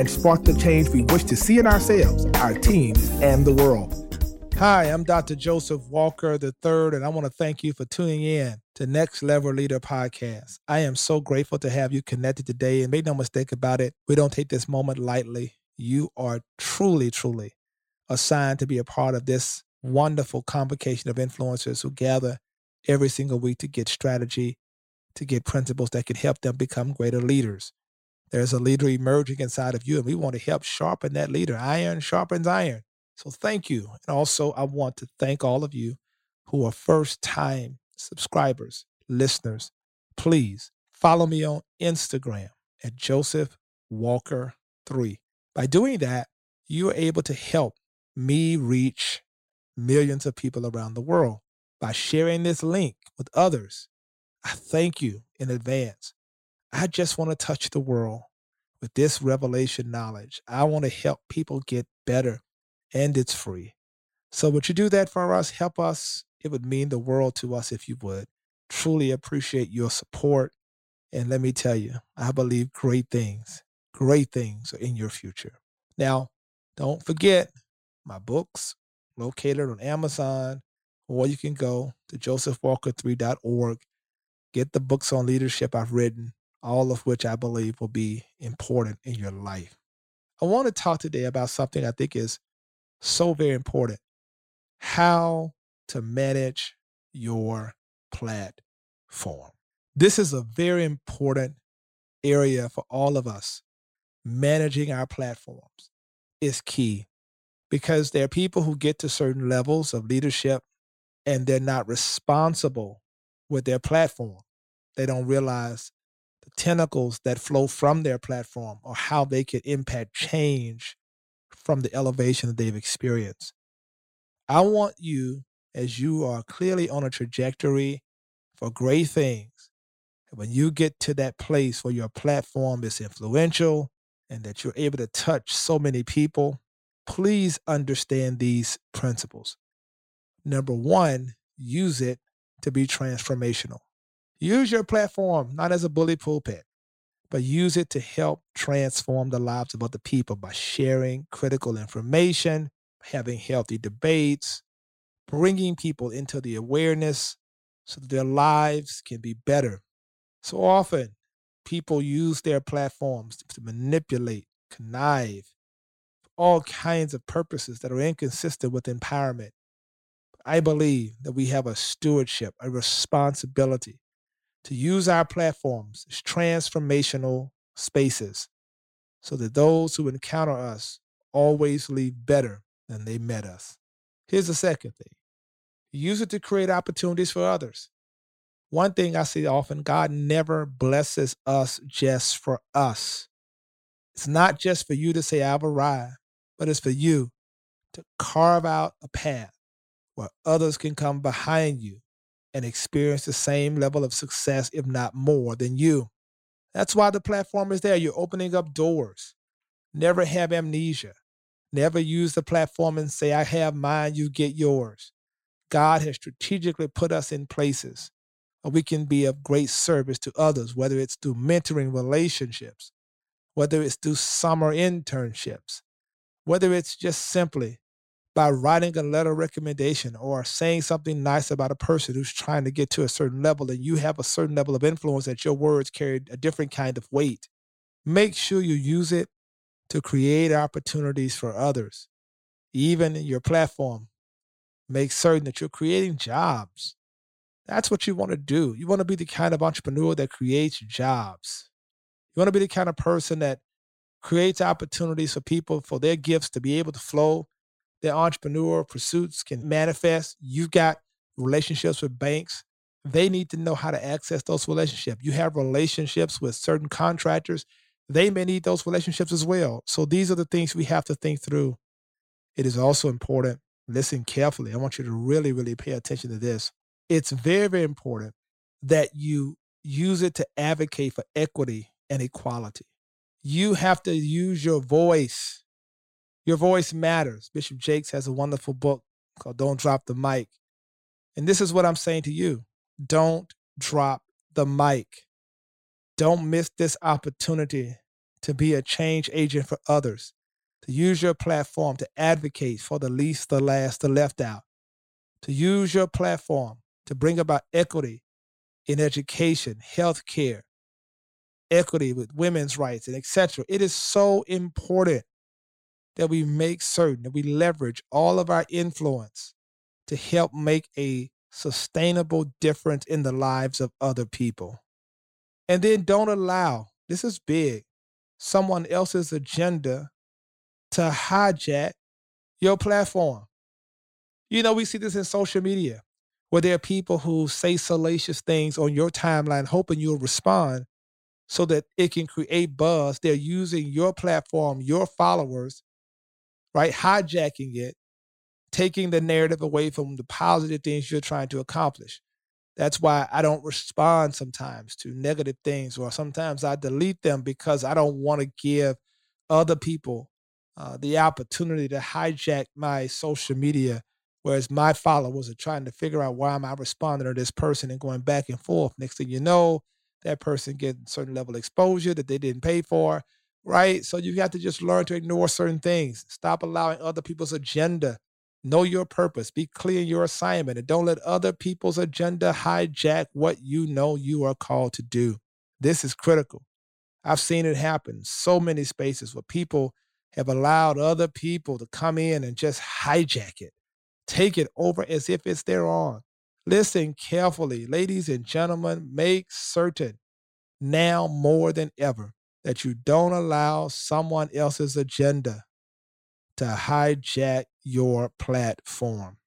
and spark the change we wish to see in ourselves, our teams, and the world. Hi, I'm Dr. Joseph Walker III, and I want to thank you for tuning in to Next Level Leader Podcast. I am so grateful to have you connected today, and make no mistake about it, we don't take this moment lightly. You are truly, truly assigned to be a part of this wonderful convocation of influencers who gather every single week to get strategy to get principles that can help them become greater leaders. There's a leader emerging inside of you, and we want to help sharpen that leader. Iron sharpens iron. So thank you. And also, I want to thank all of you who are first time subscribers, listeners. Please follow me on Instagram at Joseph Walker 3. By doing that, you are able to help me reach millions of people around the world by sharing this link with others I thank you in advance. I just want to touch the world with this revelation knowledge. I want to help people get better, and it's free. So, would you do that for us? Help us. It would mean the world to us if you would. Truly appreciate your support. And let me tell you, I believe great things, great things are in your future. Now, don't forget my books located on Amazon, or you can go to josephwalker3.org Get the books on leadership I've written, all of which I believe will be important in your life. I want to talk today about something I think is so very important how to manage your platform. This is a very important area for all of us. Managing our platforms is key because there are people who get to certain levels of leadership and they're not responsible with their platform. They don't realize the tentacles that flow from their platform or how they can impact change from the elevation that they've experienced. I want you, as you are clearly on a trajectory for great things, when you get to that place where your platform is influential and that you're able to touch so many people, please understand these principles. Number one, use it to be transformational. Use your platform not as a bully pulpit, but use it to help transform the lives of other people by sharing critical information, having healthy debates, bringing people into the awareness so that their lives can be better. So often, people use their platforms to manipulate, connive, all kinds of purposes that are inconsistent with empowerment. I believe that we have a stewardship, a responsibility to use our platforms as transformational spaces so that those who encounter us always leave better than they met us. Here's the second thing use it to create opportunities for others. One thing I see often God never blesses us just for us. It's not just for you to say, I've arrived, but it's for you to carve out a path where others can come behind you and experience the same level of success, if not more, than you. That's why the platform is there. You're opening up doors. Never have amnesia. Never use the platform and say, I have mine, you get yours. God has strategically put us in places where we can be of great service to others, whether it's through mentoring relationships, whether it's through summer internships, whether it's just simply by writing a letter of recommendation or saying something nice about a person who's trying to get to a certain level and you have a certain level of influence that your words carry a different kind of weight. Make sure you use it to create opportunities for others. Even in your platform, make certain that you're creating jobs. That's what you want to do. You want to be the kind of entrepreneur that creates jobs. You want to be the kind of person that creates opportunities for people for their gifts to be able to flow their entrepreneur pursuits can manifest. You've got relationships with banks. They need to know how to access those relationships. You have relationships with certain contractors. They may need those relationships as well. So these are the things we have to think through. it is also important, listen carefully. I want you to really, really pay attention to this. It's very, very important that you use it to advocate for equity and equality. You have to use your voice. Your voice matters. Bishop Jakes has a wonderful book called Don't Drop the Mic. And this is what I'm saying to you don't drop the mic. Don't miss this opportunity to be a change agent for others, to use your platform to advocate for the least, the last, the left out, to use your platform to bring about equity in education, health care, equity with women's rights, and etc. It is so important that we make certain that we leverage all of our influence to help make a sustainable difference in the lives of other people. And then don't allow, this is big, someone else's agenda to hijack your platform. You know, we see this in social media where there are people who say salacious things on your timeline, hoping you'll respond so that it can create buzz. They're using your platform, your followers, right? Hijacking it, taking the narrative away from the positive things you're trying to accomplish. That's why I don't respond sometimes to negative things, or sometimes I delete them because I don't want to give other people uh, the opportunity to hijack my social media Whereas my followers are trying to figure out why am I responding to this person and going back and forth. Next thing you know, that person getting certain level of exposure that they didn't pay for, right? So you got to just learn to ignore certain things. Stop allowing other people's agenda. Know your purpose. Be clear in your assignment, and don't let other people's agenda hijack what you know you are called to do. This is critical. I've seen it happen so many spaces where people have allowed other people to come in and just hijack it take it over as if it's their own. Listen carefully, ladies and gentlemen, make certain now more than ever that you don't allow someone else's agenda to hijack your platform.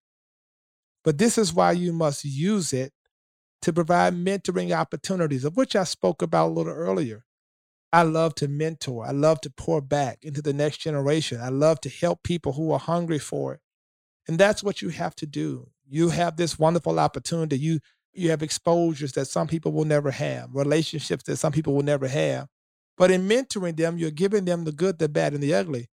But this is why you must use it to provide mentoring opportunities, of which I spoke about a little earlier. I love to mentor. I love to pour back into the next generation. I love to help people who are hungry for it. And that's what you have to do. You have this wonderful opportunity. You you have exposures that some people will never have, relationships that some people will never have. But in mentoring them, you're giving them the good, the bad, and the ugly.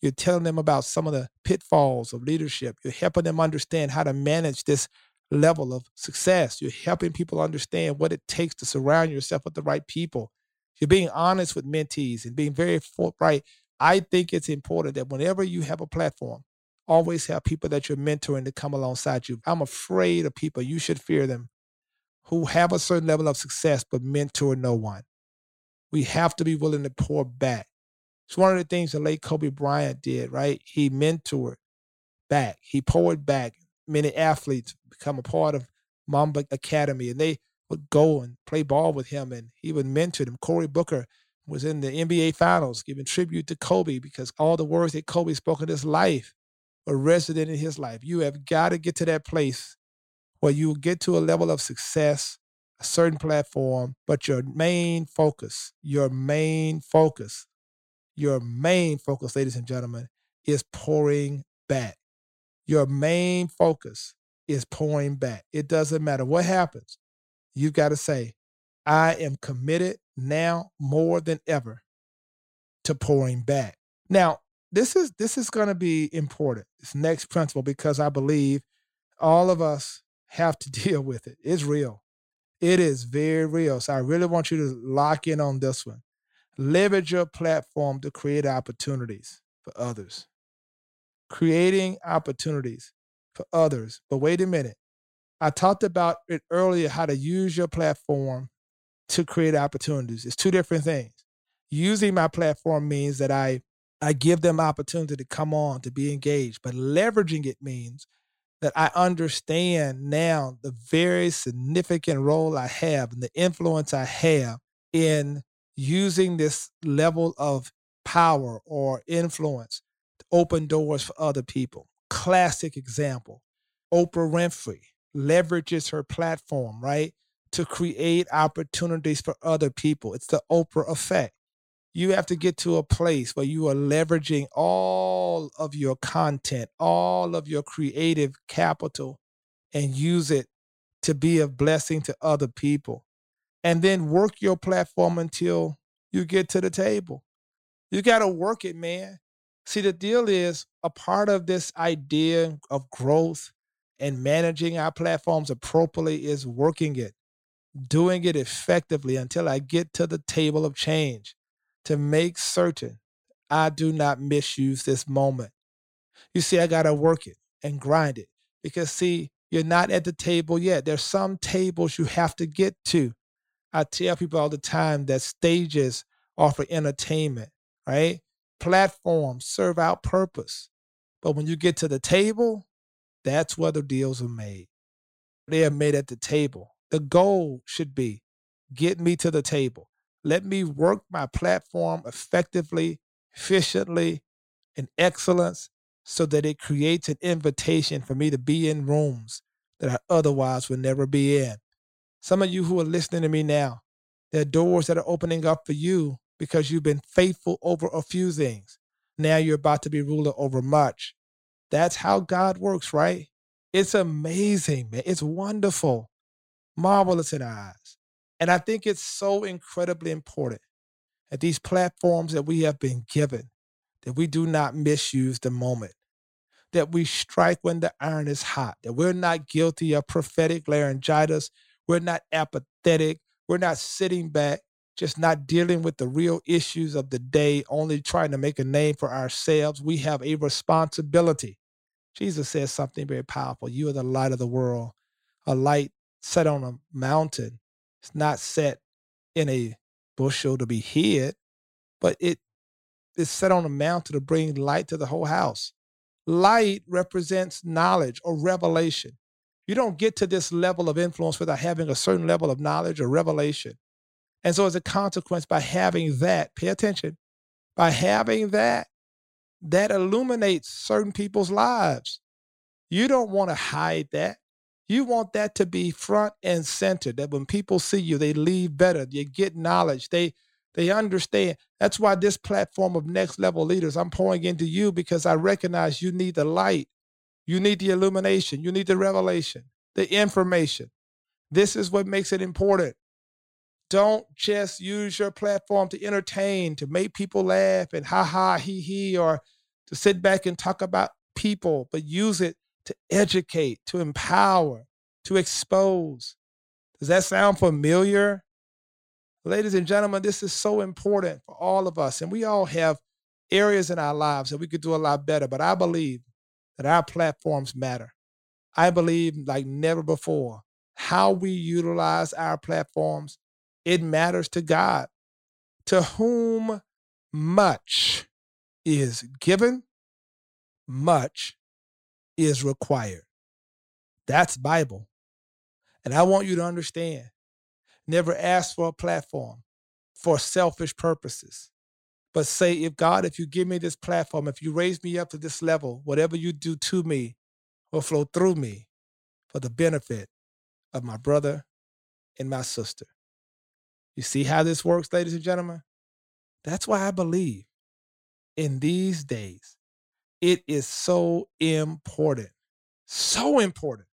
You're telling them about some of the pitfalls of leadership. You're helping them understand how to manage this level of success. You're helping people understand what it takes to surround yourself with the right people. You're being honest with mentees and being very forthright. I think it's important that whenever you have a platform, always have people that you're mentoring to come alongside you. I'm afraid of people, you should fear them, who have a certain level of success but mentor no one. We have to be willing to pour back. It's one of the things the late Kobe Bryant did, right? He mentored back, he poured back. Many athletes become a part of Mamba Academy and they would go and play ball with him and he would mentor them. Cory Booker was in the NBA finals giving tribute to Kobe because all the words that Kobe spoke in his life were resident in his life. You have got to get to that place where you get to a level of success, a certain platform, but your main focus, your main focus, your main focus, ladies and gentlemen, is pouring back. Your main focus is pouring back. It doesn't matter what happens. You've got to say, I am committed now more than ever to pouring back. Now, this is this is going to be important. This next principle because I believe all of us have to deal with it. It's real. It is very real. So I really want you to lock in on this one. Leverage your platform to create opportunities for others. Creating opportunities for others. But wait a minute. I talked about it earlier how to use your platform to create opportunities. It's two different things. Using my platform means that I I give them opportunity to come on, to be engaged. But leveraging it means that I understand now the very significant role I have and the influence I have in using this level of power or influence to open doors for other people. Classic example Oprah Winfrey leverages her platform, right, to create opportunities for other people. It's the Oprah effect You have to get to a place where you are leveraging all of your content, all of your creative capital, and use it to be a blessing to other people. And then work your platform until you get to the table. You got to work it, man. See, the deal is a part of this idea of growth and managing our platforms appropriately is working it, doing it effectively until I get to the table of change to make certain I do not misuse this moment. You see, I got to work it and grind it because, see, you're not at the table yet. There's some tables you have to get to. I tell people all the time that stages for entertainment, right? Platforms serve out purpose. But when you get to the table, that's where the deals are made. They are made at the table. The goal should be get me to the table. Let me work my platform effectively, efficiently, in excellence so that it creates an invitation for me to be in rooms that I otherwise would never be in. Some of you who are listening to me now, there are doors that are opening up for you because you've been faithful over a few things. Now you're about to be ruler over much. That's how God works, right? It's amazing, man. It's wonderful, marvelous in our eyes. And I think it's so incredibly important that these platforms that we have been given, that we do not misuse the moment, that we strike when the iron is hot, that we're not guilty of prophetic laryngitis, we're not apathetic, we're not sitting back, just not dealing with the real issues of the day, only trying to make a name for ourselves. We have a responsibility. Jesus says something very powerful. You are the light of the world, a light set on a mountain. It's not set in a bushel to be hid, but it is set on a mountain to bring light to the whole house. Light represents knowledge or revelation. You don't get to this level of influence without having a certain level of knowledge or revelation. And so, as a consequence, by having that, pay attention, by having that, that illuminates certain people's lives. You don't want to hide that. You want that to be front and center, that when people see you, they leave better, they get knowledge, they they understand. That's why this platform of next level leaders, I'm pouring into you because I recognize you need the light, you need the illumination, you need the revelation, the information. This is what makes it important. Don't just use your platform to entertain, to make people laugh and ha ha, he he, or to sit back and talk about people, but use it to educate, to empower, to expose. Does that sound familiar? Ladies and gentlemen, this is so important for all of us. And we all have areas in our lives that we could do a lot better. But I believe that our platforms matter. I believe, like never before, how we utilize our platforms it matters to God, to whom much is given, much is required. That's Bible. And I want you to understand never ask for a platform for selfish purposes, but say, if God, if you give me this platform, if you raise me up to this level, whatever you do to me will flow through me for the benefit of my brother and my sister. You see how this works, ladies and gentlemen? That's why I believe in these days, it is so important, so important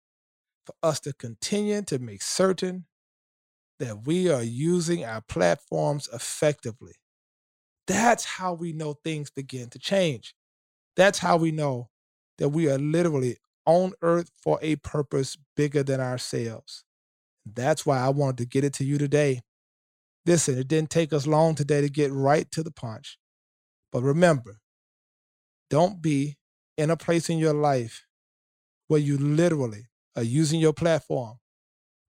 for us to continue to make certain that we are using our platforms effectively. That's how we know things begin to change. That's how we know that we are literally on earth for a purpose bigger than ourselves. That's why I wanted to get it to you today Listen, it didn't take us long today to get right to the punch. But remember, don't be in a place in your life where you literally are using your platform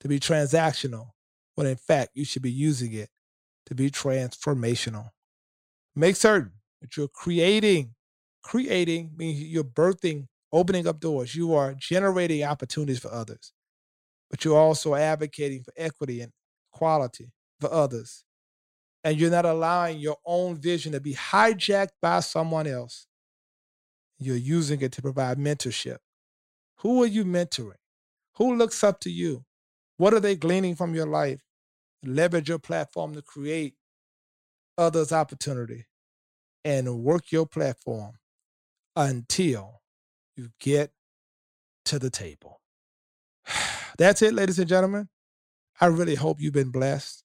to be transactional when in fact you should be using it to be transformational. Make certain that you're creating, creating means you're birthing, opening up doors. You are generating opportunities for others, but you're also advocating for equity and quality for others. And you're not allowing your own vision to be hijacked by someone else. You're using it to provide mentorship. Who are you mentoring? Who looks up to you? What are they gleaning from your life? Leverage your platform to create others opportunity and work your platform until you get to the table. That's it, ladies and gentlemen. I really hope you've been blessed.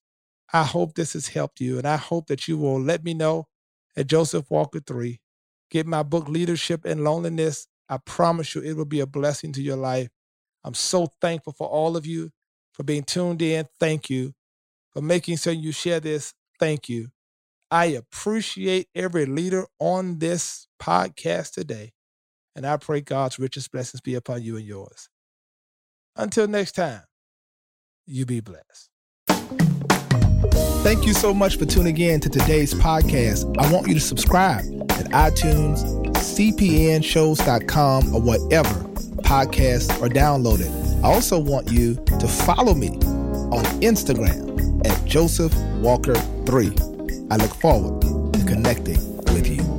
I hope this has helped you, and I hope that you will let me know at Joseph Walker 3. Get my book, Leadership and Loneliness. I promise you it will be a blessing to your life. I'm so thankful for all of you for being tuned in. Thank you. For making sure you share this. Thank you. I appreciate every leader on this podcast today. And I pray God's richest blessings be upon you and yours. Until next time, you be blessed. Thank you so much for tuning in to today's podcast. I want you to subscribe at iTunes, cpnshows.com, or whatever podcasts are downloaded. I also want you to follow me on Instagram at Joseph Walker 3. I look forward to connecting with you.